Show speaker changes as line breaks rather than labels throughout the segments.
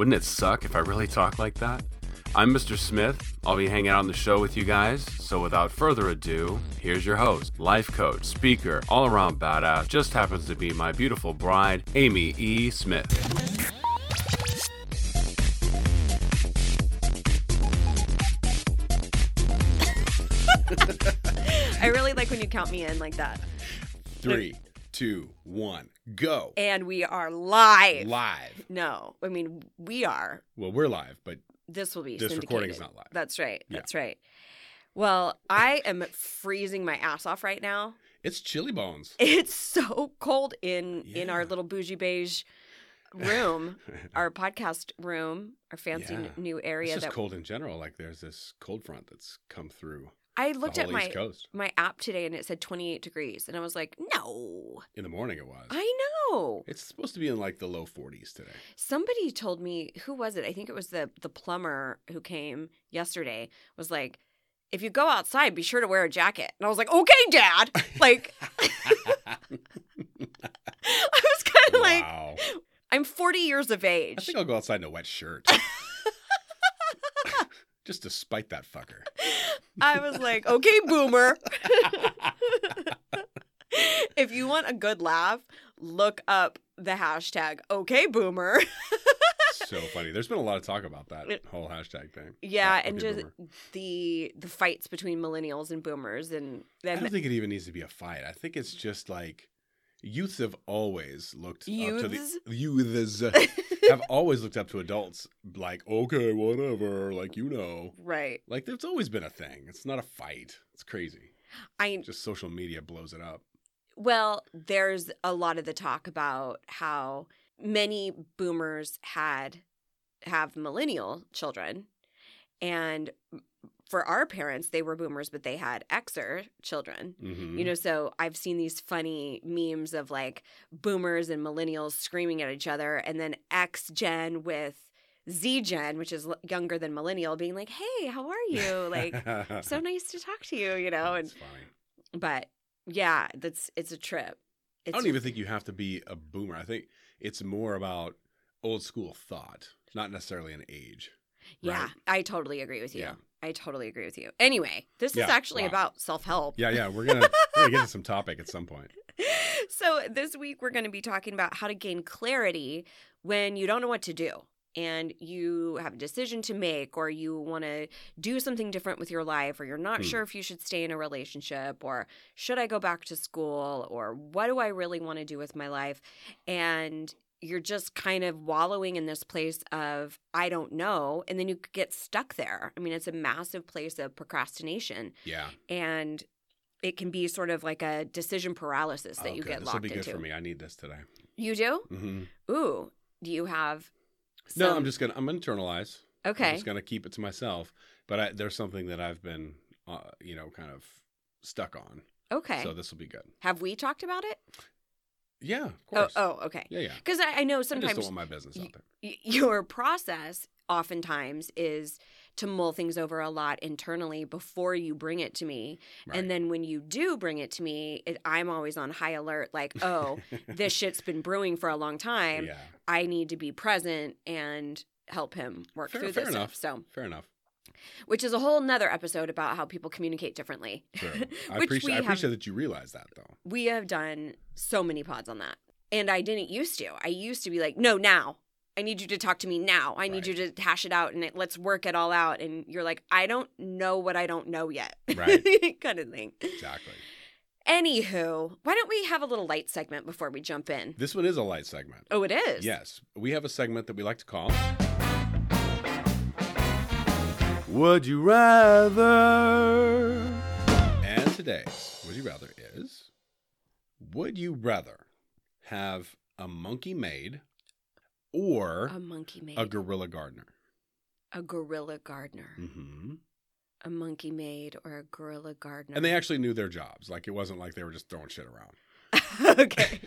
Wouldn't it suck if I really talked like that? I'm Mr. Smith. I'll be hanging out on the show with you guys. So without further ado, here's your host, life coach, speaker, all around badass, just happens to be my beautiful bride, Amy E. Smith.
I really like when you count me in like that.
Three, two, one, go.
And we are live.
Live.
No, I mean, we are.
Well, we're live, but
This will be
This
syndicated.
recording is not live.
That's right.
Yeah.
That's right. Well, I am freezing my ass off right now.
it's chilly bones.
It's so cold in in our little bougie beige room, our podcast room, our fancy
Yeah.
new
it's
area
just
that
cold in general. Like there's this cold front that's come through
I looked at my my app today and it said 28 degrees and I was like, "No.
In the morning, it was.
I know."
It's supposed to be in like the low 40s today.
Somebody told me, who was it? I think it was the the plumber who came yesterday was like, "If you go outside, be sure to wear a jacket." And I was like, "Okay, dad." Like I was kind of like,
wow.
I'm 40 years of age.
I think I'll go outside in a wet shirt. just to spite that fucker.
I was like, okay, boomer. if you want a good laugh, look up the hashtag okay, boomer.
so funny. There's been a lot of talk about that whole hashtag thing.
Yeah,
Okay,
and just
boomer.
the the fights between millennials and boomers and
I don't think it even needs to be a fight. I think it's just like youths have always looked up to
Youths?
the youths have always looked up to adults like okay, whatever, like you know.
right.
Like there's always been a thing. It's not a fight. It's crazy.
I
Just social media blows it up.
well, there's a lot of the talk about how many boomers had have millennial children and for our parents they were boomers but they had xer children
Mhm.
You know, so I've seen these funny memes of like boomers and millennials screaming at each other, and then X Gen with Z Gen, which is younger than millennial, being like, "Hey, how are you? Like, so nice to talk to you." You know, and but yeah, that's it's a trip. It's,
I don't even think you have to be a boomer. I think it's more about old school thought, not necessarily an age.
Yeah,
right?
I totally agree with you.
Yeah.
I totally agree with you. Anyway, this is actually
wow.
about self help.
Yeah, yeah. We're gonna, we're gonna get to some topic at some point.
so this week we're going to be talking about how to gain clarity when you don't know what to do and you have a decision to make or you want to do something different with your life or you're not
Hmm.
sure if you should stay in a relationship or should I go back to school or what do I really want to do with my life and you're just kind of wallowing in this place of I don't know and then you get stuck there. I mean it's a massive place of procrastination
Yeah.
and it can be sort of like a decision paralysis that
Oh,
you
good.
get
This will be good
into.
for me. I need this today.
You do?
hmm
Ooh, do you have?
No, I'm just gonna. I'm gonna internalize.
Okay, I'm
just gonna keep it to myself. But I, there's something that I've been, uh, you know, kind of stuck on.
Okay.
So this will be good.
have we talked about it?
Yeah, of
Oh,
course.
oh, okay.
Yeah, yeah.
Because I, I know
I just don't
sometimes
want my business out there.
y- your process oftentimes is to mull things over a lot internally before you bring it to me
Right.
and then when you do bring it to me it, i'm always on high alert like oh this shit's been brewing for a long time
yeah,
i need to be present and help him work
Fair-
through
fair
this
enough.
stuff so
fair enough.
Which is a whole nother episode about how people communicate differently
True. I appreciate. I
have-
appreciate that you realize that, though.
we have done so many pods on that. And I didn't used to. I used to be like, no, now. I need you to talk to me now. I need
Right.
you to hash it out and it, let's work it all out. And you're like, I don't know what I don't know yet.
Right.
kind of thing.
Exactly.
Anywho, why don't we have a little light segment before we jump in?
This one is a light segment.
Oh, it is?
Yes, we have a segment that we like to call.
Would you rather?
And today's Would You Rather is Would you rather have a monkey maid or
A monkey maid.
a gorilla gardener.
a gorilla gardener.
hmm
A monkey maid or a gorilla gardener.
And they actually knew their jobs. Like it wasn't like they were just throwing shit around.
okay.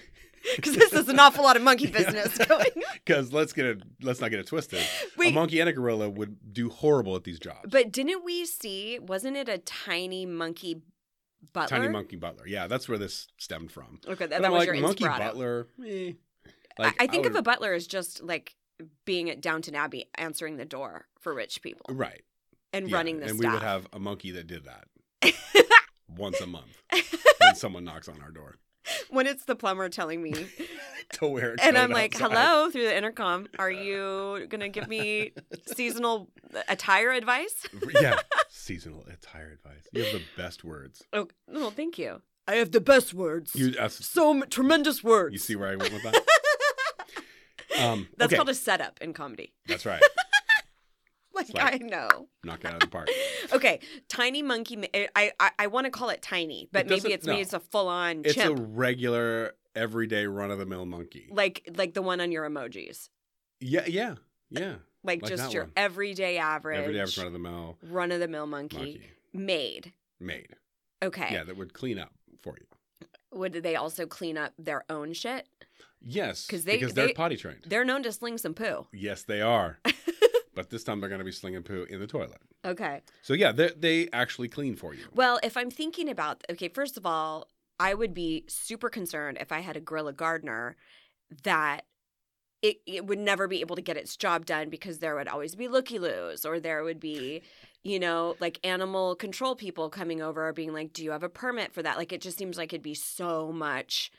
Because this is an awful lot of monkey business going on.
Because let's get it, let's not get it twisted.
Wait.
A monkey and a gorilla would do horrible at these jobs.
But didn't we see, wasn't it a tiny monkey butler?
Tiny monkey butler. Yeah, that's where this stemmed from.
Okay, that, that was
like
your
monkey
inspirato.
butler. Eh.
I-
Like,
I think of
would-
a butler as just like being at Downton Abbey answering the door for rich people
right
and
yeah,
running the
and
staff.
we would have a monkey that did that once a month when someone knocks on our door
when it's the plumber telling me,
to wear. a
and I'm like,
outside.
"Hello," through the intercom. Are you gonna give me seasonal attire advice?
yeah, seasonal attire advice. You have the best words.
Oh, well, thank you. I have the best words.
You that's,
so m- tremendous words.
you see where I went with that? Um,
That's
okay,
called a setup in comedy.
that's right.
Like,
like-
I know.
Knock it out of the park.
Okay, tiny monkey. ma- eh, I I, I want to call it tiny, but
It
maybe it's
no.
maybe it's a full on
It's
chimp,
a regular, everyday, run of the mill monkey.
like like the one on your emojis,
Yeah, yeah, yeah.
like,
Like
just your
one.
everyday average,
Everyday average run of the mill
run of the mill monkey,
monkey
made.
made.
Okay,
Yeah, that would clean up for you.
would they also clean up their own shit?
Yes,
they-
because they're
they-
potty trained.
They're known to sling some poo.
Yes, they are. but this time they're going to be slinging poo in the toilet.
Okay.
So yeah, they they actually clean for you.
Well, if I'm thinking about, okay, first of all, I would be super concerned if I had a gorilla gardener that it, it would never be able to get its job done because there would always be looky loos or there would be, you know, like animal control people coming over being like, do you have a permit for that? Like, it just seems like it'd be so much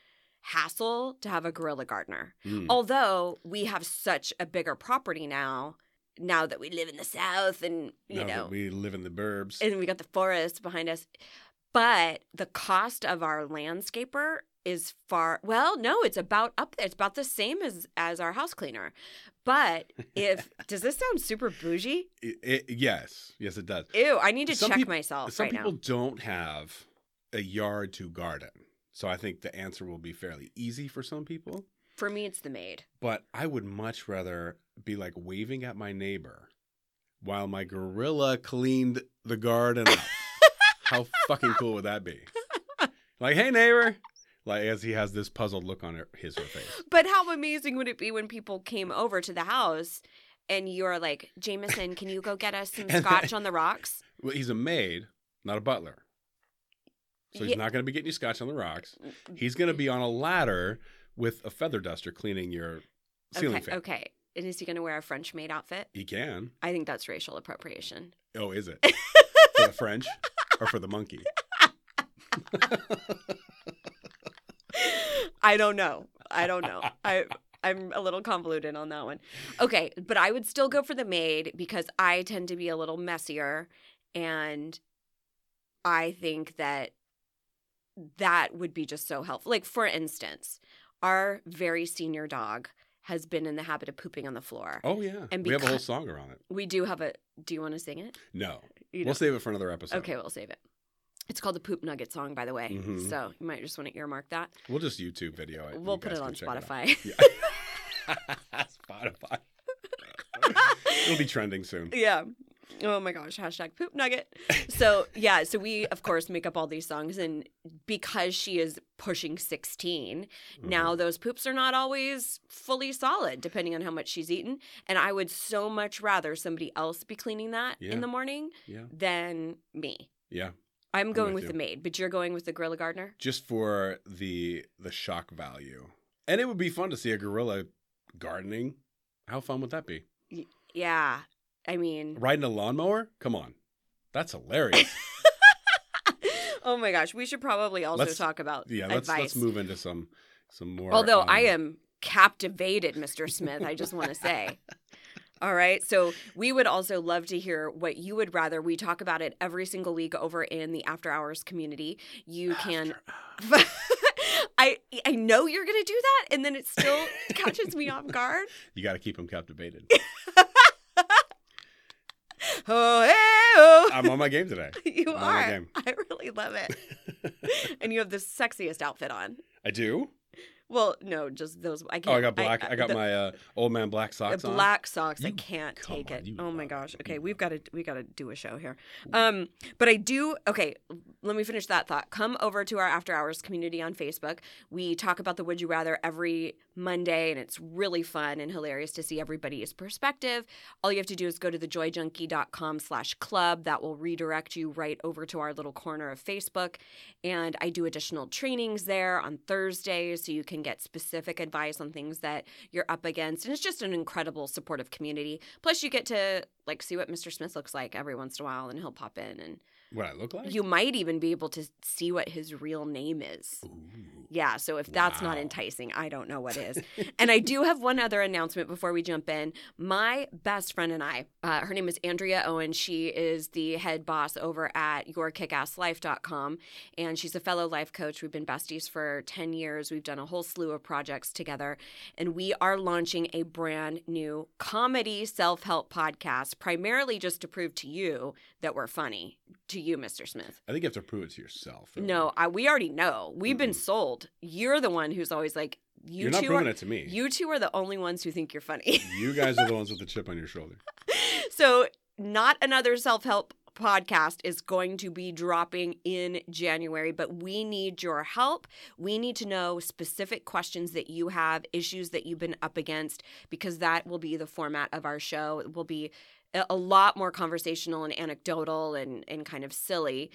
hassle to have a gorilla gardener.
Mm.
Although we have such a bigger property now, now that we live in the South and, you
Now
know,
we live in the burbs.
and we got the forest behind us. But the cost of our landscaper is far well, no, it's about up there. It's about the same as as our house cleaner. But if does this sound super bougie?
It- it- yes, yes, it does.
Ew, I need to
Some
check
peop-
myself
Some
right
people
now.
don't have a yard to garden, so I think the answer will be fairly easy for some people.
For me, it's the maid.
But I would much rather be like waving at my neighbor while my gorilla cleaned the garden up. How fucking cool would that be? Like, hey neighbor, like as he has this puzzled look on her, his her face.
But how amazing would it be when people came over to the house and you're like, Jameson, can you go get us some scotch on the rocks?
Well, he's a maid, not a butler. So he's
Yeah.
not going to be getting you scotch on the rocks. Mm, mm, he's going to mm. be on a ladder with a feather duster cleaning your ceiling
Okay,
fan.
okay. And is he going to wear a French maid outfit?
He can.
I think that's racial appropriation.
Oh, is it? for the French or for the monkey?
I don't know. I don't know. I I'm a little convoluted on that one. Okay, but I would still go for the maid because I tend to be a little messier and I think that that would be just so helpful. Like for instance, our very senior dog has been in the habit of pooping on the floor.
Oh yeah.
And
we have a whole song around it.
We do have a do you want to sing it?
No.
You
We'll save it for another episode.
Okay, we'll save it. It's called the Poop Nugget song, by the way.
Mhm.
So you might just want to earmark that.
We'll just YouTube video it.
We'll put it on. Spotify.
Yeah. Spotify. It'll be trending soon.
Yeah. Oh my gosh, hashtag poop nugget. So, yeah, so we, of course, make up all these songs. And because she is pushing 16,
Mm-hmm.
now those poops are not always fully solid, depending on how much she's eaten. And I would so much rather somebody else be cleaning that
Yeah.
in the morning
Yeah.
than me.
Yeah.
I'm going
with
with, the maid, but you're going with the gorilla gardener?
Just for the the shock value. And it would be fun to see a gorilla gardening. How fun would that be?
Yeah. I mean,
Riding a lawnmower? Come on. That's hilarious.
oh my gosh, we should probably also
Let's-
talk about
yeah, let's
advice.
let's move into some some more
Although I
um,
am captivated, Mr. Smith, I just want to say. All right. So we would also love to hear what you would rather. We talk about it every single week over in the after hours community. You can I I know you're gonna do that, and then it still catches me off guard.
You got to keep them captivated.
Oh, hey, oh.
I'm on my game today.
you
I'm on my
are.
game.
I really love it. and you have the sexiest outfit on.
I do.
Well, no, just those. I
Oh,
can't.
I got black. I, got
the-
my uh, old man black
the
socks on.
black socks. I
You-
can't take
on,
it. Oh my gosh. Okay, we've got to we got to do a show here. Um, but I do. Okay, let me finish that thought. Come over to our after hours community on Facebook. We talk about the Would You Rather every Monday, and it's really fun and hilarious to see everybody's perspective. All you have to do is go to thejoyjunkie.com/club. That will redirect you right over to our little corner of Facebook. And I do additional trainings there on Thursdays so you can get specific advice on things that you're up against. And it's just an incredible supportive community. Plus, you get to like see what Mr. Smith looks like every once in a while, and he'll pop in, and
What I look like?
you might even be able to see what his real name is.
Ooh.
Yeah, so if that's not enticing, I don't know what is. and I do have one other announcement before we jump in. My best friend and I, uh, her name is Andrea Owen. She is the head boss over at yourkickasslife.com, and she's a fellow life coach. We've been besties for 10 years. We've done a whole slew of projects together, and we are launching a brand new comedy self help podcast, primarily just to prove to you that we're funny. To you, Mr. Smith.
I think you have to prove it to yourself.
No, I, we already know. We've been
Mm-mm.
sold. You're the one who's always like, you
you're not proving
are,
it to me.
you two are the only ones who think you're funny.
You guys are the ones with the chip on your shoulder.
so, not another self help podcast is going to be dropping in January, but we need your help. We need to know specific questions that you have, issues that you've been up against, because that will be the format of our show. It will be a lot more conversational and anecdotal and, and kind of silly.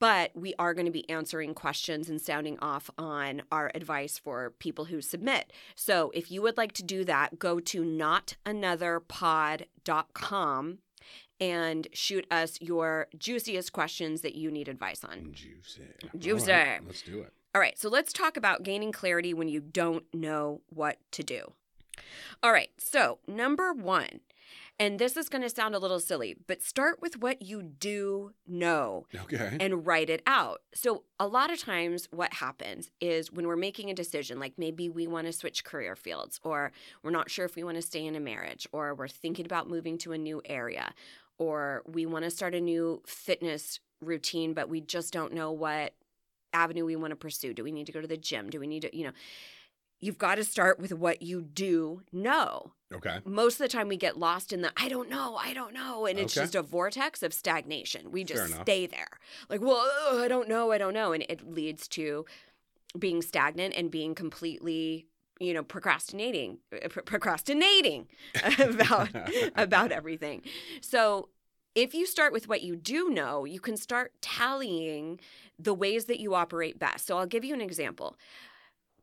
But we are going to be answering questions and sounding off on our advice for people who submit. So if you would like to do that, go to notanotherpod.com and shoot us your juiciest questions that you need advice on.
Juicy.
Juicy.
Right, let's do it.
All right, so let's talk about gaining clarity when you don't know what to do. All right, so number one, and this is going to sound a little silly, but start with what you do know
Okay.
and write it out. So, a lot of times, what happens is when we're making a decision, like maybe we want to switch career fields, or we're not sure if we want to stay in a marriage, or we're thinking about moving to a new area, or we want to start a new fitness routine, but we just don't know what avenue we want to pursue. Do we need to go to the gym? Do we need to, you know, you've got to start with what you do know
okay.
most of the time we get lost in the I don't know, I don't know, and it's
Okay.
just a vortex of stagnation. We just stay there, like, well, ugh, I don't know, I don't know, and it leads to being stagnant and being completely, you know, procrastinating, uh, pro- procrastinating about about everything. So. If you start with what you do know, you can start tallying the ways that you operate best. So I'll give you an example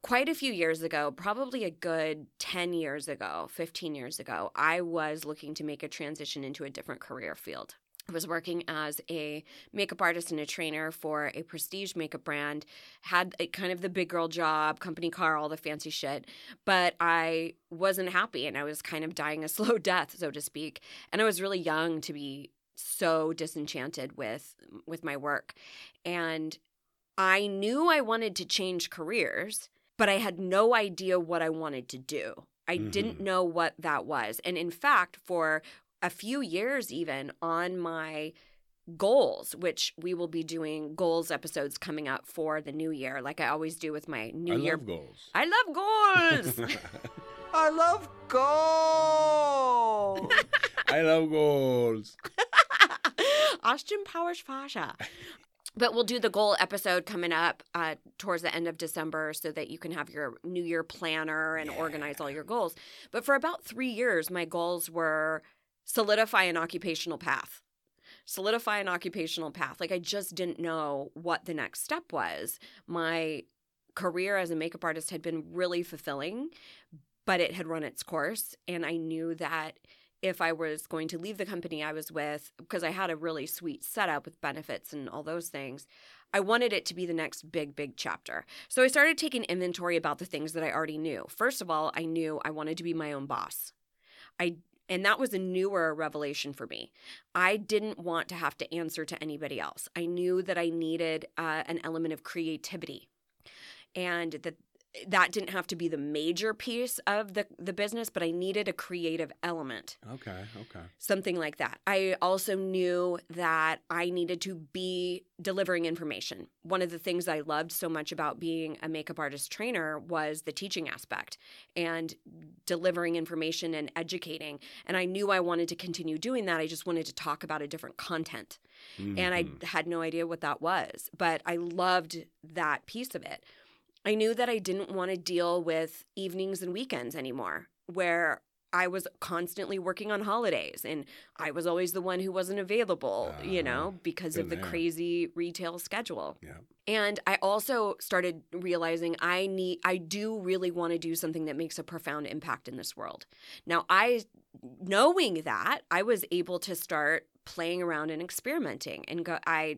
quite a few years ago, probably a good 10 years ago, 15 years ago, I was looking to make a transition into a different career field. I was working as a makeup artist and a trainer for a prestige makeup brand, had kind of the big girl job, company car, all the fancy shit, but I wasn't happy and I was kind of dying a slow death, so to speak. And I was really young to be so disenchanted with with my work. And I knew I wanted to change careers, but I had no idea what I wanted to do. I didn't mm-hmm. know what that was. And in fact, for a few years, even on my goals, which we will be doing goals episodes coming up for the new year, like I always do with my new
I
year.
love goals.
I love goals.
I love goals.
I love goals.
Austin Powers Fasha. But we'll do the goal episode coming up uh, towards the end of December so that you can have your New Year planner and organize all your goals. But for about three years, my goals were solidify an occupational path. Solidify an occupational path. Like I just didn't know what the next step was. My career as a makeup artist had been really fulfilling, but it had run its course. And I knew that if I was going to leave the company I was with, because I had a really sweet setup with benefits and all those things, I wanted it to be the next big, big chapter. So I started taking inventory about the things that I already knew. First of all, I knew I wanted to be my own boss. I and that was a newer revelation for me. I didn't want to have to answer to anybody else. I knew that I needed uh, an element of creativity, and that that didn't have to be the major piece of the the business, but I needed a creative element
Okay. Okay.
something like that. I also knew that I needed to be delivering information. One of the things I loved so much about being a makeup artist trainer was the teaching aspect and delivering information and educating. And I knew I wanted to continue doing that. I just wanted to talk about a different content. And I
Mhm.
had no idea what that was, but I loved that piece of it. I knew that I didn't want to deal with evenings and weekends anymore, where I was constantly working on holidays and I was always the one who wasn't available, you know,
Uh-huh.
because of the
there.
crazy retail schedule.
Yeah.
And I also started realizing I need I do really want to do something that makes a profound impact in this world. Now, I knowing that, I was able to start playing around and experimenting and go I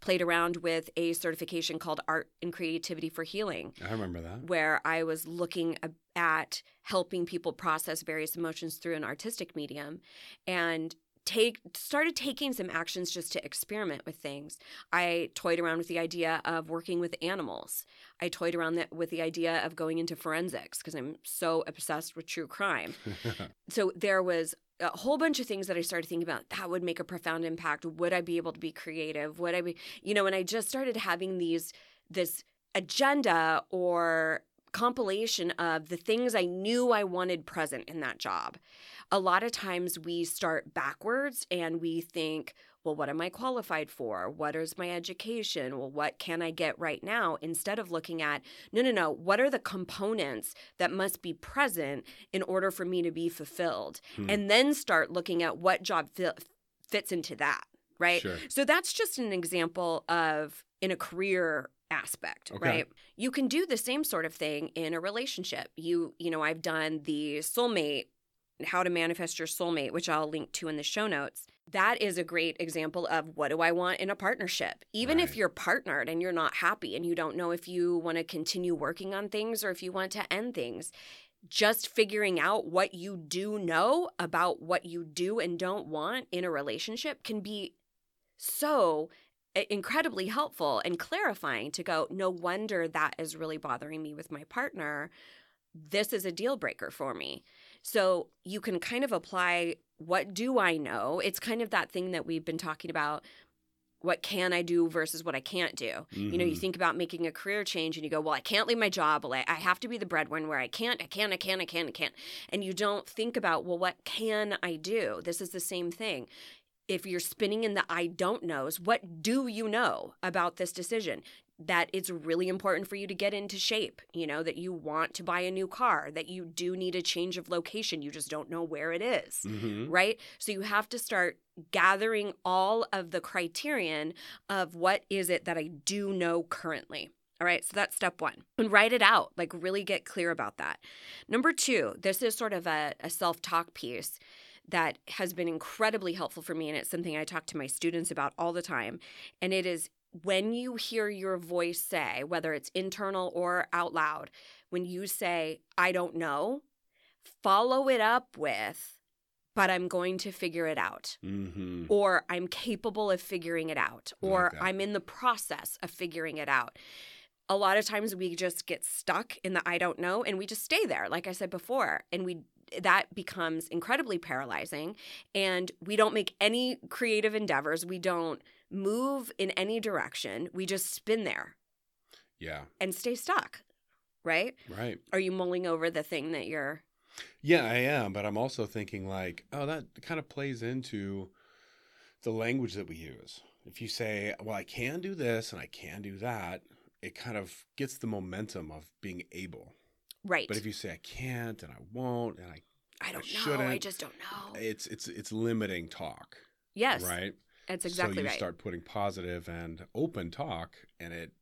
played around with a certification called Art and Creativity for Healing
I remember that.
where I was looking at helping people process various emotions through an artistic medium and take started taking some actions just to experiment with things. I toyed around with the idea of working with animals. I toyed around that with the idea of going into forensics because I'm so obsessed with true crime. So there was a whole bunch of things that I started thinking about that would make a profound impact. Would I be able to be creative? Would I be, you know, and I just started having these this agenda or compilation of the things I knew I wanted present in that job. A lot of times we start backwards and we think, well, what am I qualified for? What is my education? Well, what can I get right now? Instead of looking at, no, no, no, what are the components that must be present in order for me to be fulfilled?
Hmm.
And then start looking at what job fi- fits into that, right?
Sure.
So that's just an example of in a career aspect,
Okay.
right? You can do the same sort of thing in a relationship. You, you know, I've done the soulmate how to manifest your soulmate, which I'll link to in the show notes. That is a great example of what do I want in a partnership. Even if you're partnered and you're not happy and you don't know if you want to continue working on things or if you want to end things, just figuring out what you do know about what you do and don't want in a relationship can be so incredibly helpful and clarifying to go, no wonder that is really bothering me with my partner. This is a deal breaker for me. So you can kind of apply what do I know? It's kind of that thing that we've been talking about. What can I do versus what I can't do? You know, you
Mhm.
think about making a career change and you go, well, I can't leave my job. Well, I I have to be the breadwinner where I can't, I can't, I can't, I can't, I can't. And you don't think about, well, what can I do? This is the same thing. If you're spinning in the I don't knows, what do you know about this decision? That it's really important for you to get into shape, you know, that you want to buy a new car, that you do need a change of location. You just don't know where it is
Mhm.
right? So you have to start gathering all of the criterion of what is it that I do know currently. All right, so that's step one. And write it out, like really get clear about that. Number two, this is sort of a, a self talk piece that has been incredibly helpful for me. And it's something I talk to my students about all the time. And it is when you hear your voice say, whether it's internal or out loud, when you say, I don't know, follow it up with, but I'm going to figure it out.
Mhm.
Or I'm capable of figuring it out.
I like
Or. I'm in the process of figuring it out. A lot of times we just get stuck in the I don't know and we just stay there, like I said before. And we that becomes incredibly paralyzing and we don't make any creative endeavors. We don't move in any direction. We just spin there
Yeah.
and stay stuck. Right?
Right.
Are you mulling over the thing that you're
Yeah, I am, but I'm also thinking like, oh, that kind of plays into the language that we use. If you say, well, I can do this and I can do that, it kind of gets the momentum of being able.
right?
But if you say I can't and I won't and I
I don't know. I just don't know.
it's it's it's limiting talk,
yes.
right?
That's exactly
so you
right.
start putting positive and open talk and it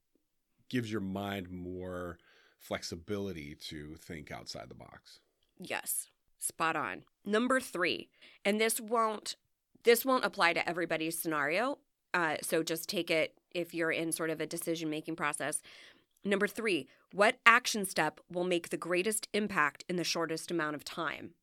gives your mind more flexibility to think outside the box.
Yes. Spot on. Number 3. And this won't this won't apply to everybody's scenario. Uh, so just take it if you're in sort of a decision making process. Number 3, what action step will make the greatest impact in the shortest amount of time?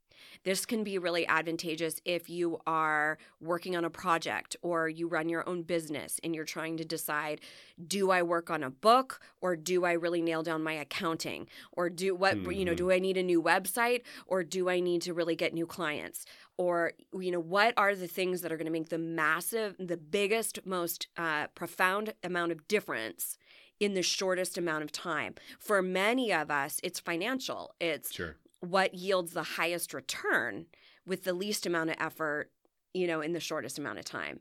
This can be really advantageous if you are working on a project or you run your own business and you're trying to decide do I work on a book or do I really nail down my accounting? Or do what you know do I need a new website or do I need to really get new clients? Or you know what are the things that are going to make the massive the biggest most uh, profound amount of difference in the shortest amount of time? For many of us it's financial. It's
Sure.
What yields the highest return with the least amount of effort you know in the shortest amount of time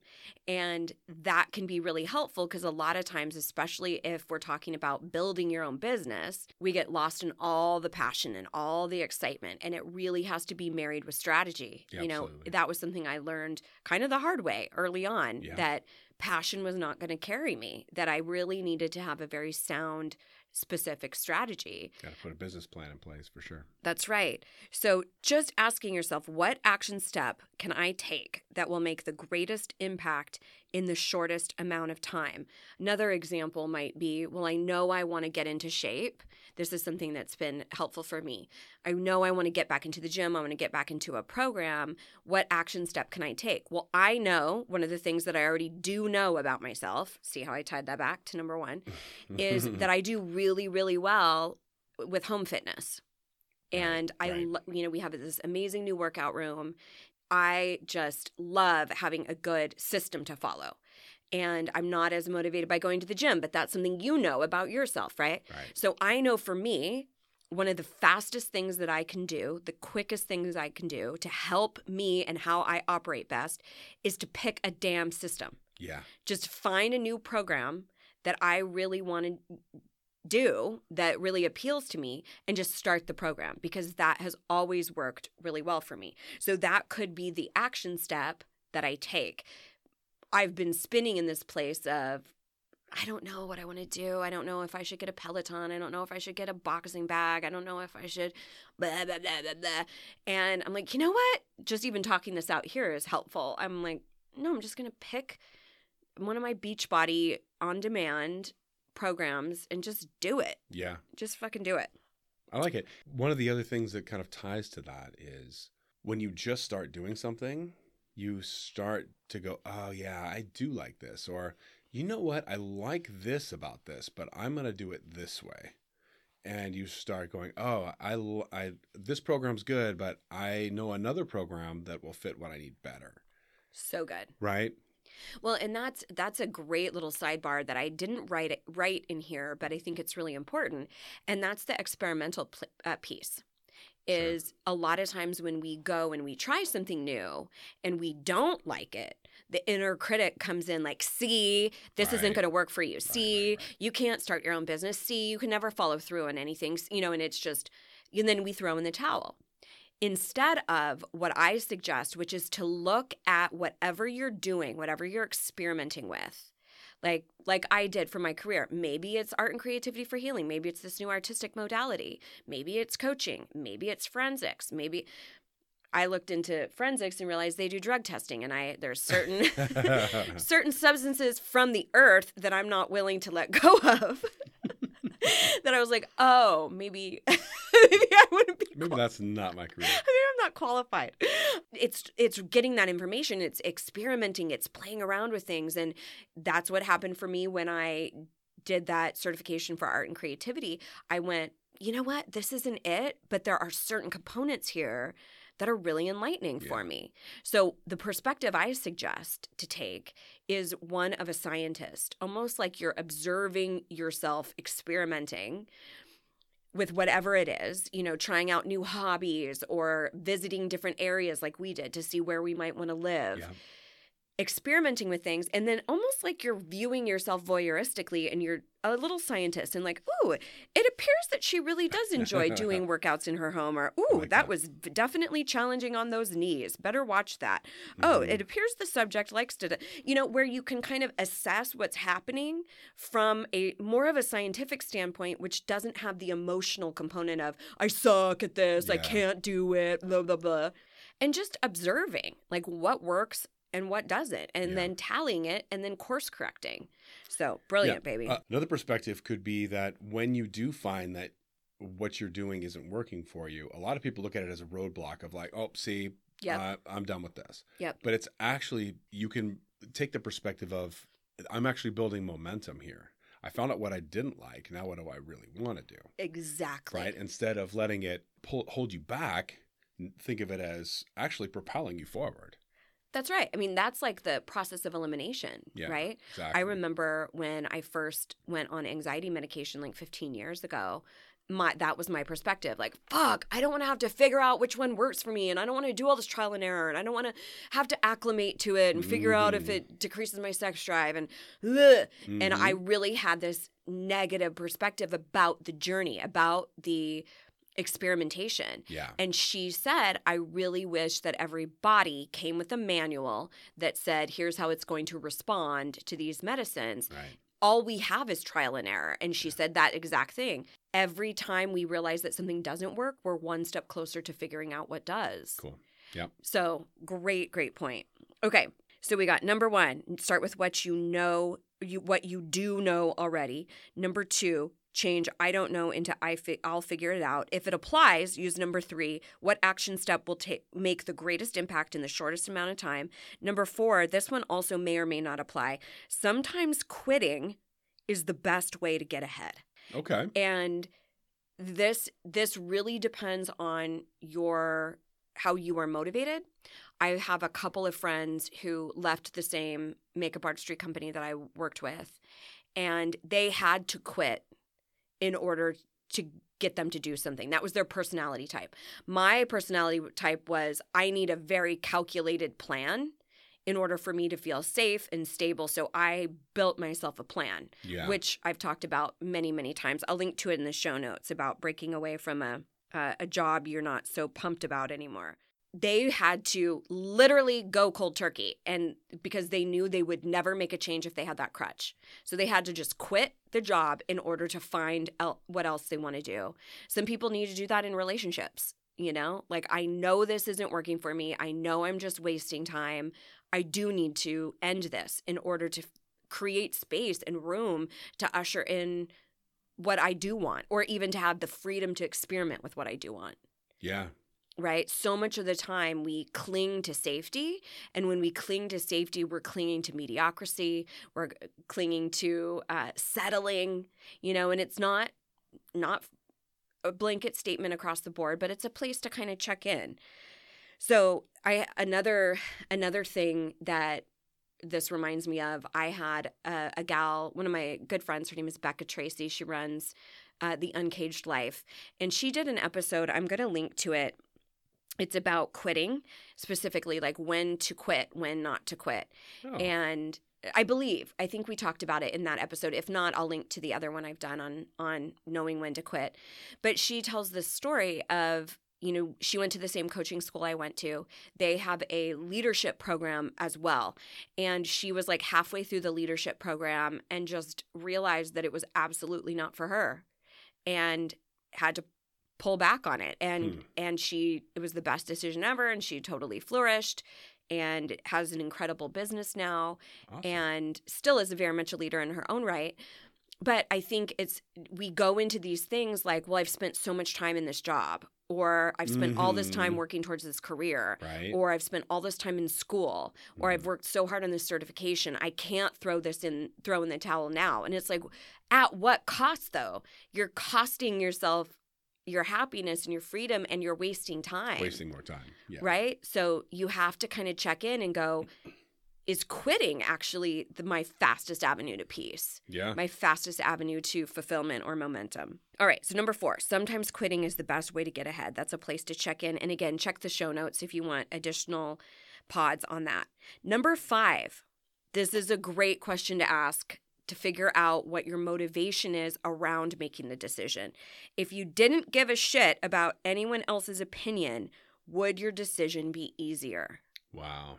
and that can be really helpful because a lot of times especially if we're talking about building your own business we get lost in all the passion and all the excitement and it really has to be married with strategy
Yeah,
you know
absolutely.
that was something i learned kind of the hard way early on
Yeah.
that passion was not going to carry me that i really needed to have a very sound specific strategy
Got to put a business plan in place for sure.
that's right. So just asking yourself, what action step can I take that will make the greatest impact in the shortest amount of time? Another example might be, well, I know I want to get into shape. This is something that's been helpful for me. I know I want to get back into the gym. I want to get back into a program. What action step can I take? Well, I know one of the things that I already do know about myself. See how I tied that back to number one is that I do really, really well with home fitness.
Right,
And I,
right.
you know, we have this amazing new workout room. I just love having a good system to follow. And I'm not as motivated by going to the gym, but that's something you know about yourself, right?
Right.
So I know for me, one of the fastest things that I can do, the quickest things I can do to help me and how I operate best is to pick a damn system
Yeah.
just find a new program that I really want to do that really appeals to me and just start the program because that has always worked really well for me. So that could be the action step that I take. I've been spinning in this place of I don't know what I want to do. I don't know if I should get a Peloton. I don't know if I should get a boxing bag. I don't know if I should blah blah blah blah blah. And I'm like, you know what? Just even talking this out here is helpful. I'm like, no, I'm just gonna pick one of my Beachbody on demand programs and just do it.
Yeah.
Just fucking do it.
I like it. One of the other things that kind of ties to that is when you just start doing something, you start to go, oh, yeah, I do like this. Or, you know what? I like this about this, but I'm going to do it this way. And you start going, oh, I, I, this program's good, but I know another program that will fit what I need better.
So good.
Right?
Well, and that's that's a great little sidebar that I didn't write it write in here, but I think it's really important, and that's the experimental pl- uh, piece.
Sure.
Is a lot of times when we go and we try something new and we don't like it, the inner critic comes in like, "See, this isn't going to work for you. See,
right.
you can't start your own business. See, you can never follow through on anything." You know, and it's just, and then we throw in the towel instead of what I suggest, which is to look at whatever you're doing, whatever you're experimenting with. Like like I did for my career. Maybe it's art and creativity for healing. Maybe it's this new artistic modality. Maybe it's coaching. Maybe it's forensics. Maybe I looked into forensics and realized they do drug testing and I there's certain certain substances from the earth that I'm not willing to let go of. that I was like, "Oh, maybe maybe I wouldn't be
Maybe that's not my career.
I mean, I'm not qualified. It's it's getting that information, it's experimenting, it's playing around with things and that's what happened for me when I did that certification for art and creativity. I went, "You know what? This isn't it, but there are certain components here that are really enlightening for me." So, the perspective I suggest to take is one of a scientist, almost like you're observing yourself experimenting with whatever it is, you know, trying out new hobbies or visiting different areas like we did to see where we might want to live,
Yeah.
Experimenting with things, and then almost like you're viewing yourself voyeuristically and you're a little scientist and like, ooh, it appears that she really does enjoy doing workouts in her home, or ooh,
like
that
that.
was definitely challenging on those knees. Better watch that. Oh,
Mhm.
it appears the subject likes to, you know, where you can kind of assess what's happening from a more of a scientific standpoint, which doesn't have the emotional component of, I suck at this, I can't do it, blah, blah, blah. And just observing like what works and what doesn't, and
Yeah.
then tallying it and then course correcting. So brilliant,
Yeah.
baby.
Uh, another perspective could be that when you do find that what you're doing isn't working for you, a lot of people look at it as a roadblock of like, oh, see,
Yep.
uh, I'm done with this.
Yep.
But it's actually, you can take the perspective of, I'm actually building momentum here. I found out what I didn't like. Now, what do I really want to do?
Exactly.
Right. Instead of letting it pull, hold you back, think of it as actually propelling you forward.
That's right. I mean, that's like the process of elimination,
Yeah,
right?
Exactly.
I remember when I first went on anxiety medication like 15 years ago. My that was my perspective. Like, fuck, I don't want to have to figure out which one works for me, and I don't want to do all this trial and error, and I don't want to have to acclimate to it and figure out if
Mhm.
it decreases my sex drive, and ugh. and I
Mhm.
really had this negative perspective about the journey, about the experimentation.
yeah.
And she said, I really wish that every body came with a manual that said, here's how it's going to respond to these medicines.
Right.
All we have is trial and error. And she said that exact thing. Every time we realize that something doesn't work, we're one step closer to figuring out what does.
Cool. Yeah.
So, great, great point. Okay. So we got number 1, start with what you know, you what you do know already. Number 2, change I don't know into I fi- I'll figure it out. If it applies, use number 3, what action step will take make the greatest impact in the shortest amount of time. Number 4, this one also may or may not apply. Sometimes quitting is the best way to get ahead
Okay.
and this this really depends on your how you are motivated i have a couple of friends who left the same makeup artistry company that i worked with and they had to quit in order to get them to do something that was their personality type my personality type was i need a very calculated plan in order for me to feel safe and stable so i built myself a plan
Yeah.
which I've talked about many, many times. I'll link to it in the show notes about breaking away from a uh, a job you're not so pumped about anymore. They had to literally go cold turkey, and because they knew they would never make a change if they had that crutch, so they had to just quit the job in order to find el- what else they want to do. Some people need to do that in relationships. You know, like I know this isn't working for me. I know I'm just wasting time. I do need to end this in order to create space and room to usher in what I do want, or even to have the freedom to experiment with what I do want.
yeah.
Right. So much of the time we cling to safety. And when we cling to safety, we're clinging to mediocrity, we're clinging to uh, settling, you know, and it's not, not a blanket statement across the board, but it's a place to kind of check in. So I another another thing that this reminds me of I had a, a gal, one of my good friends, her name is Becca Tracey. She runs uh, The Uncaged Life. And she did an episode, I'm going to link to it. It's about quitting, specifically like when to quit, when not to quit.
Oh.
And I believe, I think we talked about it in that episode. If not, I'll link to the other one I've done on on knowing when to quit. But she tells this story of you know, she went to the same coaching school I went to. They have a leadership program as well. And she was like halfway through the leadership program and just realized that it was absolutely not for her and had to pull back on it. And
Hmm.
and she it was the best decision ever and she totally flourished and has an incredible business now
Awesome.
and still is a very much a leader in her own right. But I think it's we go into these things like, well, I've spent so much time in this job, or I've spent all this time
Mhm.
working towards this career,
right.
or I've spent all this time in school, or I've worked so hard on this certification. I can't throw this in, throw in the towel now. And it's like, at what cost though? You're costing yourself your happiness and your freedom, and you're wasting time
Wasting more time. Yeah.
right? So you have to kind of check in and go, is quitting actually the, my fastest avenue to peace,
Yeah.
my fastest avenue to fulfillment or momentum? All right, so number four, sometimes quitting is the best way to get ahead. That's a place to check in. And again, check the show notes if you want additional pods on that. Number five, this is a great question to ask to figure out what your motivation is around making the decision. If you didn't give a shit about anyone else's opinion, would your decision be easier?
Wow.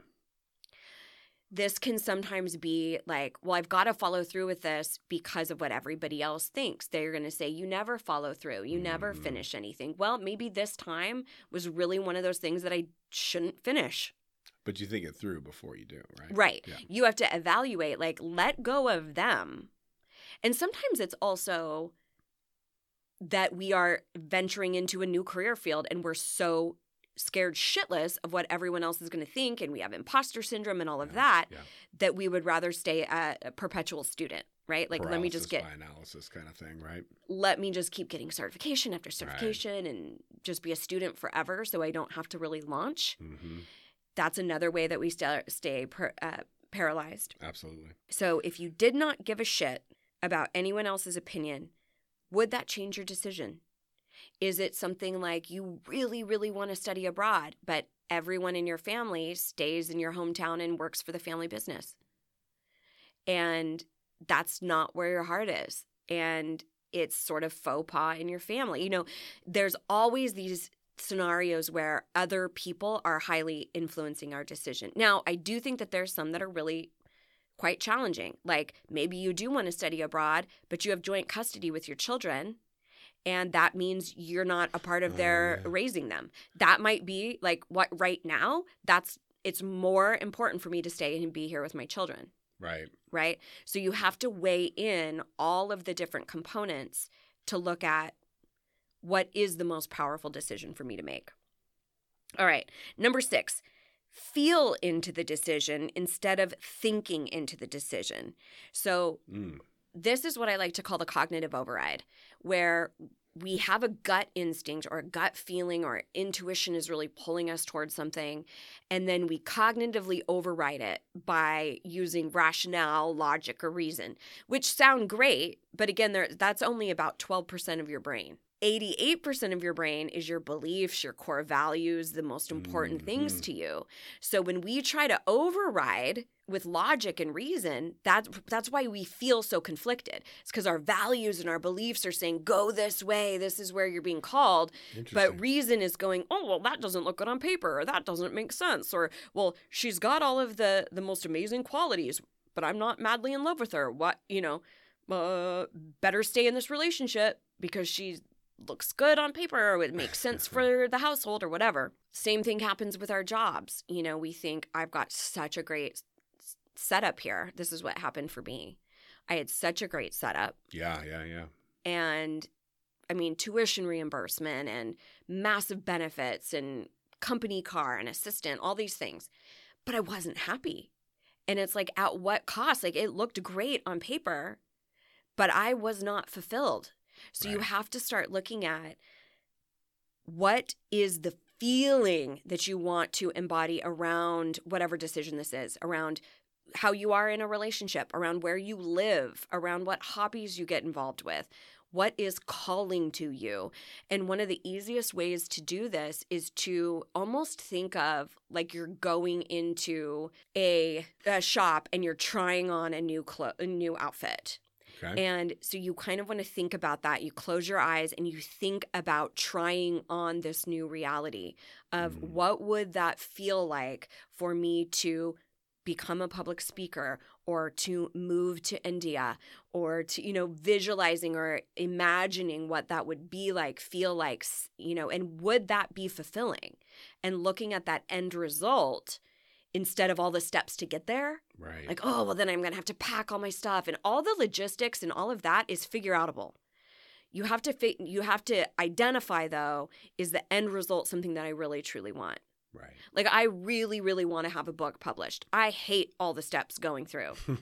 This can sometimes be like, well, I've got to follow through with this because of what everybody else thinks. They're going to say, you never follow through, you never
Mhm.
finish anything. Well, maybe this time was really one of those things that I shouldn't finish.
But you think it through before you do, right?
Right.
Yeah.
You have to evaluate, like, let go of them. And sometimes it's also that we are venturing into a new career field and we're so scared shitless of what everyone else is going to think and we have imposter syndrome and all of
Yeah,
that
yeah.
that we would rather stay a, perpetual student right like let me just get
Paralysis analysis kind of thing, right?
let me just keep getting certification after certification and just be a student forever so i don't have to really launch
hmm
that's another way that we st- stay per, uh, paralyzed.
Absolutely.
so if you did not give a shit about anyone else's opinion would that change your decision? Is it something like you really really want to study abroad but everyone in your family stays in your hometown and works for the family business? And that's not where your heart is and it's sort of faux pas in your family. You know there's always these scenarios where other people are highly influencing our decision now i do think that there's some that are really quite challenging like maybe you do want to study abroad but you have joint custody with your children and that means you're not a part of
Oh,
their
yeah.
raising them that might be like what right now that's it's more important for me to stay and be here with my children
Right.
right? So you have to weigh in all of the different components to look at what is the most powerful decision for me to make. All right, number six, feel into the decision instead of thinking into the decision. So
Mm.
this is what I like to call the cognitive override, where we have a gut instinct or a gut feeling or intuition is really pulling us towards something. And then we cognitively override it by using rationale, logic, or reason, which sound great. But again, there, that's only about 12% of your brain. 88% of your brain is your beliefs, your core values, the most important things
Mhm.
to you. So when we try to override with logic and reason, that's that's why we feel so conflicted. It's because our values and our beliefs are saying, go this way, this is where you're being called. But reason is going, oh well, that doesn't look good on paper, or that doesn't make sense, or well, she's got all of the the most amazing qualities, but I'm not madly in love with her. What you know, uh, better stay in this relationship because she looks good on paper, or it makes sense for the household, or whatever. Same thing happens with our jobs. You know, we think I've got such a great setup here. This is what happened for me. I had such a great setup
yeah, yeah, yeah.
and I mean tuition reimbursement and massive benefits and company car and assistant, all these things. But I wasn't happy. And it's like at what cost? Like it looked great on paper, but I was not fulfilled. So you have to start looking at what is the feeling that you want to embody around whatever decision this is, around how you are in a relationship, around where you live, around what hobbies you get involved with. What is calling to you? And one of the easiest ways to do this is to almost think of like you're going into a, a shop and you're trying on a new clo- a new outfit.
Okay.
And so you kind of want to think about that. You close your eyes and you think about trying on this new reality of
Mm.
what would that feel like for me to become a public speaker or to move to India or to you know visualizing or imagining what that would be like feel like you know and would that be fulfilling and looking at that end result instead of all the steps to get there
right.
like, oh, well, then I'm going to have to pack all my stuff. And all the logistics and all of that is figure outable. You have to fi- you have to identify though is the end result something that I really truly want.
Right.
Like I really really want to have a book published. I hate all the steps going through.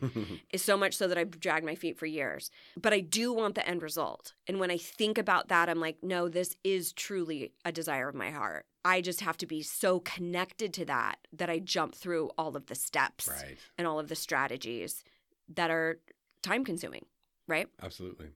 It's so much so that I've dragged my feet for years. But I do want the end result. And when I think about that, I'm like, no, this is truly a desire of my heart. I just have to be so connected to that that I jump through all of the steps
right.
and all of the strategies that are time consuming, right?
Absolutely.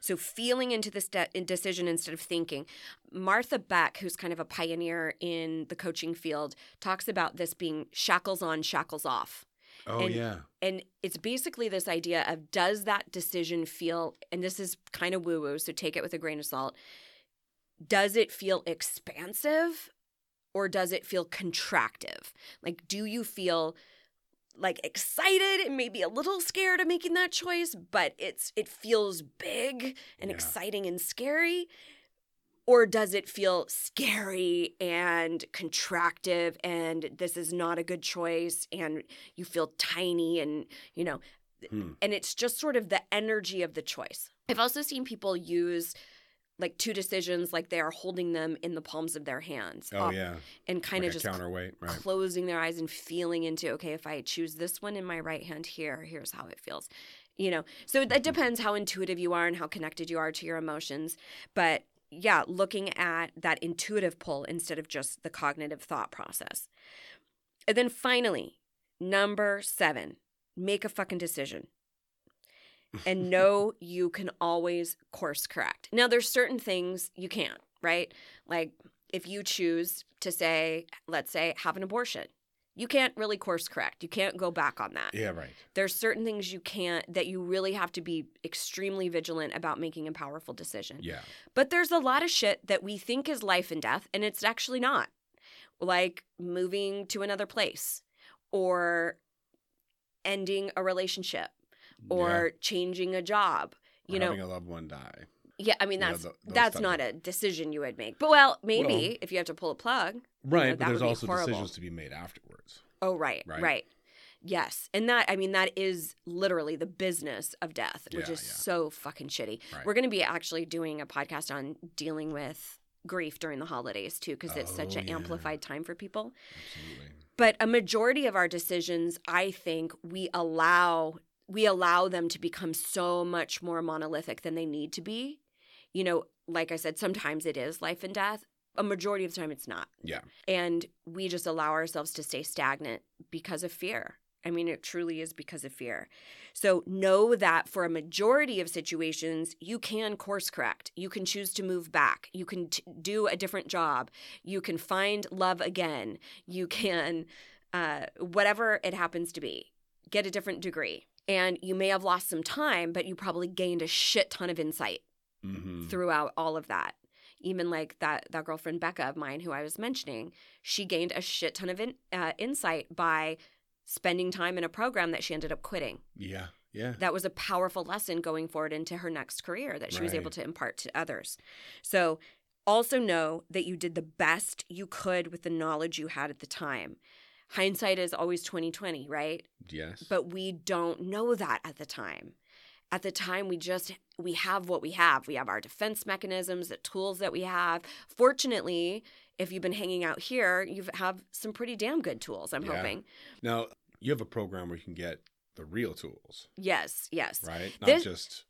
So feeling into this in decision instead of thinking. Martha Beck, who's kind of a pioneer in the coaching field, talks about this being shackles on, shackles off.
Oh
And-
yeah.
And it's basically this idea of does that decision feel, and this is kind of woo woo, so take it with a grain of salt. Does it feel expansive or does it feel contractive? Like, do you feel like excited and maybe a little scared of making that choice, but it's it feels big and
Yeah.
exciting and scary? Or does it feel scary and contractive and this is not a good choice and you feel tiny and you know
Hmm.
and it's just sort of the energy of the choice. I've also seen people use like two decisions like they are holding them in the palms of their hands
Oh
up
yeah.
and kind
like
of just
counterweight, right?
closing their eyes and feeling into okay if i choose this one in my right hand here here's how it feels you know so
Mm-hmm.
that depends how intuitive you are and how connected you are to your emotions but yeah looking at that intuitive pull instead of just the cognitive thought process and then finally number seven make a fucking decision and know you can always course correct. Now, there's certain things you can't, right? Like if you choose to say, let's say, have an abortion, you can't really course correct. You can't go back on that.
Yeah, right.
There's certain things you can't, that you really have to be extremely vigilant about making a powerful decision.
Yeah.
But there's a lot of shit that we think is life and death, and it's actually not. Like moving to another place or ending a relationship or changing a job. You
Or
know,
having a loved one die.
yeah, I mean
Yeah,
that's
tho- those
that's not
of-
a decision you would make. But well, maybe
Well-
if you have to pull a plug.
Right,
that
but there's also
horrible.
decisions to be made afterwards.
Oh, right,
Right.
right, Yes, and that I mean that is literally the business of death, which
Yeah,
is
yeah.
so fucking shitty.
Right.
We're going to be actually doing a podcast on dealing with grief during the holidays too, because it's such
Oh,
an
yeah.
amplified time for people.
Absolutely.
but a majority of our decisions i think we allow we allow them to become so much more monolithic than they need to be. You know like i said sometimes it is life and death. A majority of the time it's not.
Yeah.
and we just allow ourselves to stay stagnant because of fear. I mean it truly is because of fear. So know that for a majority of situations you can course correct. You can choose to move back. You can t- do a different job. You can find love again. You can uh, whatever it happens to be get a different degree and you may have lost some time but you probably gained a shit ton of insight
Mm-hmm.
throughout all of that. Even like that that girlfriend Becca of mine who I was mentioning, she gained a shit ton of in, uh, insight by spending time in a program that she ended up quitting.
Yeah. Yeah.
That was a powerful lesson going forward into her next career that she was able to impart to others. So also know that you did the best you could with the knowledge you had at the time. Hindsight is always 2020, right?
Yes.
but we don't know that at the time at the time we just we have what we have we have our defense mechanisms the tools that we have fortunately if you've been hanging out here you have some pretty damn good tools i'm
Yeah.
hoping
now you have a program where you can get the real tools,
yes yes
right? Not
This-
just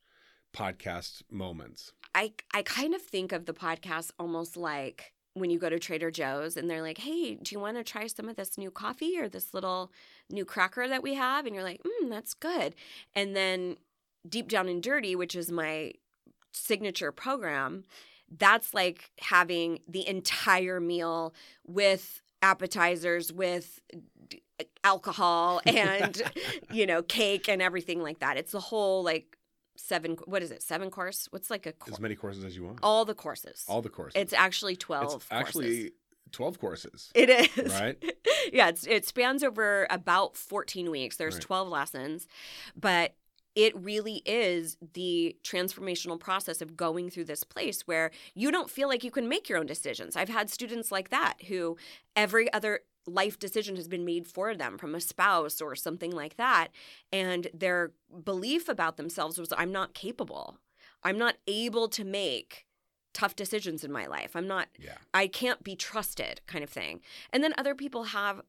podcast moments.
I I kind of think of the podcast almost like when you go to Trader Joe's and they're like, "Hey, do you want to try some of this new coffee or this little new cracker that we have?" And you're like, "Mm, that's good." And then Deep Down and Dirty, which is my signature program, that's like having the entire meal with appetizers with alcohol and you know cake and everything like that it's the whole like seven what is it seven course what's like a cour-
As many courses as you want.
all the courses
All the courses.
it's actually 12
It's
courses.
actually 12 courses.
it is
Right?
yeah it's, it spans over about 14 weeks there's
Right.
12 lessons but it really is the transformational process of going through this place where you don't feel like you can make your own decisions. I've had students like that who every other life decision has been made for them from a spouse or something like that. And their belief about themselves was, I'm not capable. I'm not able to make tough decisions in my life. I'm not
Yeah.
I can't be trusted kind of thing. And then other people have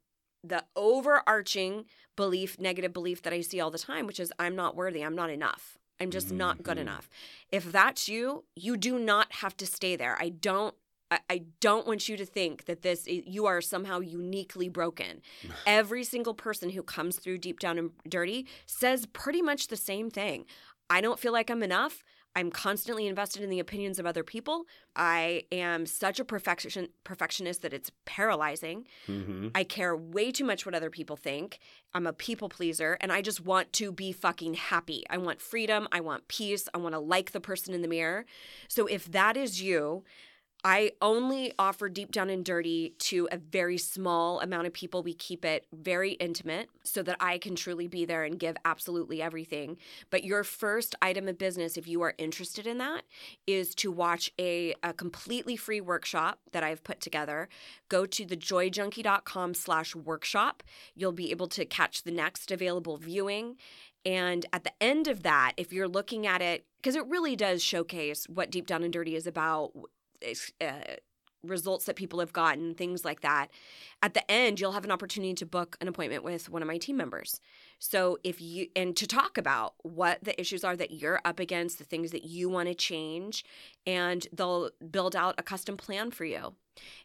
the overarching belief, negative belief that I see all the time, which is I'm not worthy, I'm not enough. I'm just not good
Mhm.
enough. If that's you, you do not have to stay there. I don't I- I don't want you to think that this you are somehow uniquely broken. Every single person who comes through deep down and dirty says pretty much the same thing. I don't feel like I'm enough. I'm constantly invested in the opinions of other people. I am such a perfection perfectionist that it's paralyzing.
Mm-hmm.
I care way too much what other people think. I'm a people pleaser and I just want to be fucking happy. I want freedom. I want peace. I want to like the person in the mirror. So if that is you, I only offer Deep Down and Dirty to a very small amount of people. We keep it very intimate so that I can truly be there and give absolutely everything. But your first item of business, if you are interested in that, is to watch a, a completely free workshop that I've put together. Go to thejoyjunkie.com slash workshop. You'll be able to catch the next available viewing And at the end of that, if you're looking at it, because it really does showcase what Deep Down and Dirty is about, uh, results that people have gotten, things like that. At the end, you'll have an opportunity to book an appointment with one of my team members. So if you and to talk about what the issues are that you're up against, the things that you want to change, and they'll build out a custom plan for you.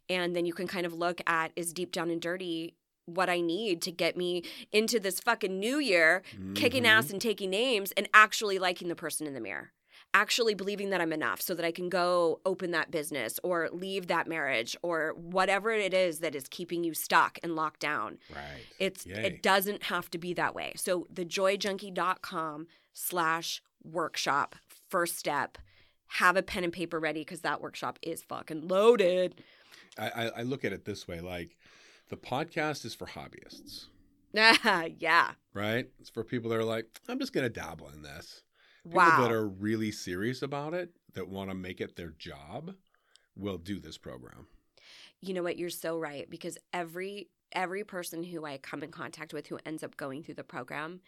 And then you can kind of look at is deep down and dirty what I need to get me into this fucking new year, mm-hmm. kicking ass and taking names and actually liking the person in the mirror actually believing that I'm enough so that I can go open that business or leave that marriage or whatever it is that is keeping you stuck and locked down.
Right.
It's Yay. it doesn't have to be that way. So thejoyjunkie.com slash workshop first step. Have a pen and paper ready because that workshop is fucking loaded.
I, I look at it this way like the podcast is for hobbyists.
yeah.
Right? It's for people that are like, I'm just going to dabble in this. People
wow.
that are really serious about it, that want to make it their job, will do this program.
You know what? You're so right because every every person who I come in contact with who ends up going through the program,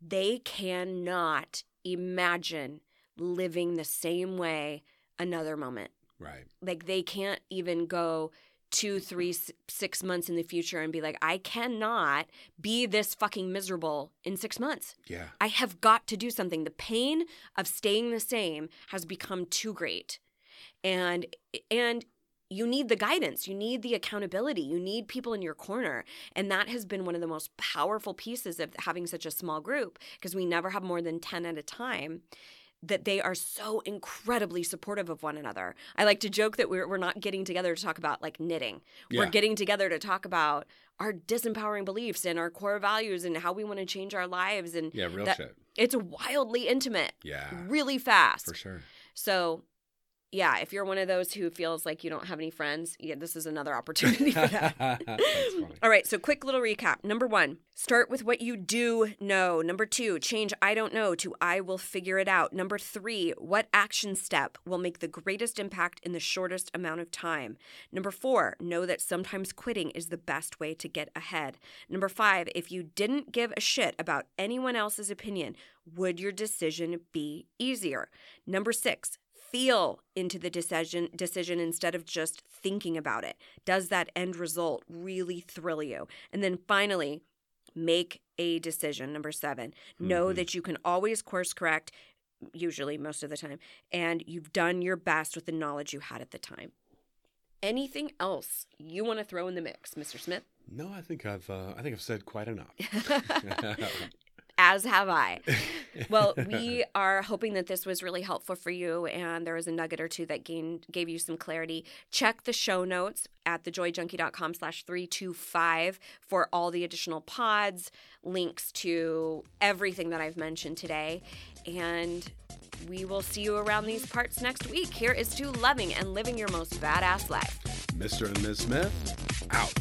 they cannot imagine living the same way another moment.
Right.
Like they can't even go two, three, six months in the future and be like, I cannot be this fucking miserable in six months.
Yeah.
I have got to do something. The pain of staying the same has become too great. And, and, you need the guidance, you need the accountability, you need people in your corner. And that has been one of the most powerful pieces of having such a small group because we never have more than 10 at a time that they are so incredibly supportive of one another. I like to joke that we're, we're not getting together to talk about like knitting. Yeah. We're getting together to talk about our disempowering beliefs and our core values and how we want to change our lives. And
yeah, real shit.
It's wildly intimate.
Yeah.
Really fast.
For sure.
So yeah, if you're one of those who feels like you don't have any friends, yeah, this is another opportunity for that. All right, so quick little recap. Number one, start with what you do know. Number two, change I don't know to I will figure it out. Number three, what action step will make the greatest impact in the shortest amount of time? Number four, know that sometimes quitting is the best way to get ahead. Number five, if you didn't give a shit about anyone else's opinion, would your decision be easier? Number six, feel into the decision decision instead of just thinking about it. Does that end result really thrill you? And then finally make a decision number 7 mm-hmm. know that you can always course correct usually most of the time and you've done your best with the knowledge you had at the time. Anything else you want to throw in the mix mr smith?
No i think i've uh, i think i've said quite enough
as have I. well, we are hoping that this was really helpful for you and there was a nugget or two that gained, gave you some clarity. Check the show notes at thejoyjunkie.com slash 325 for all the additional pods, links to everything that I've mentioned today. And we will see you around these parts next week. Here is to loving and living your most badass life.
Mr. and Ms. Smith, out.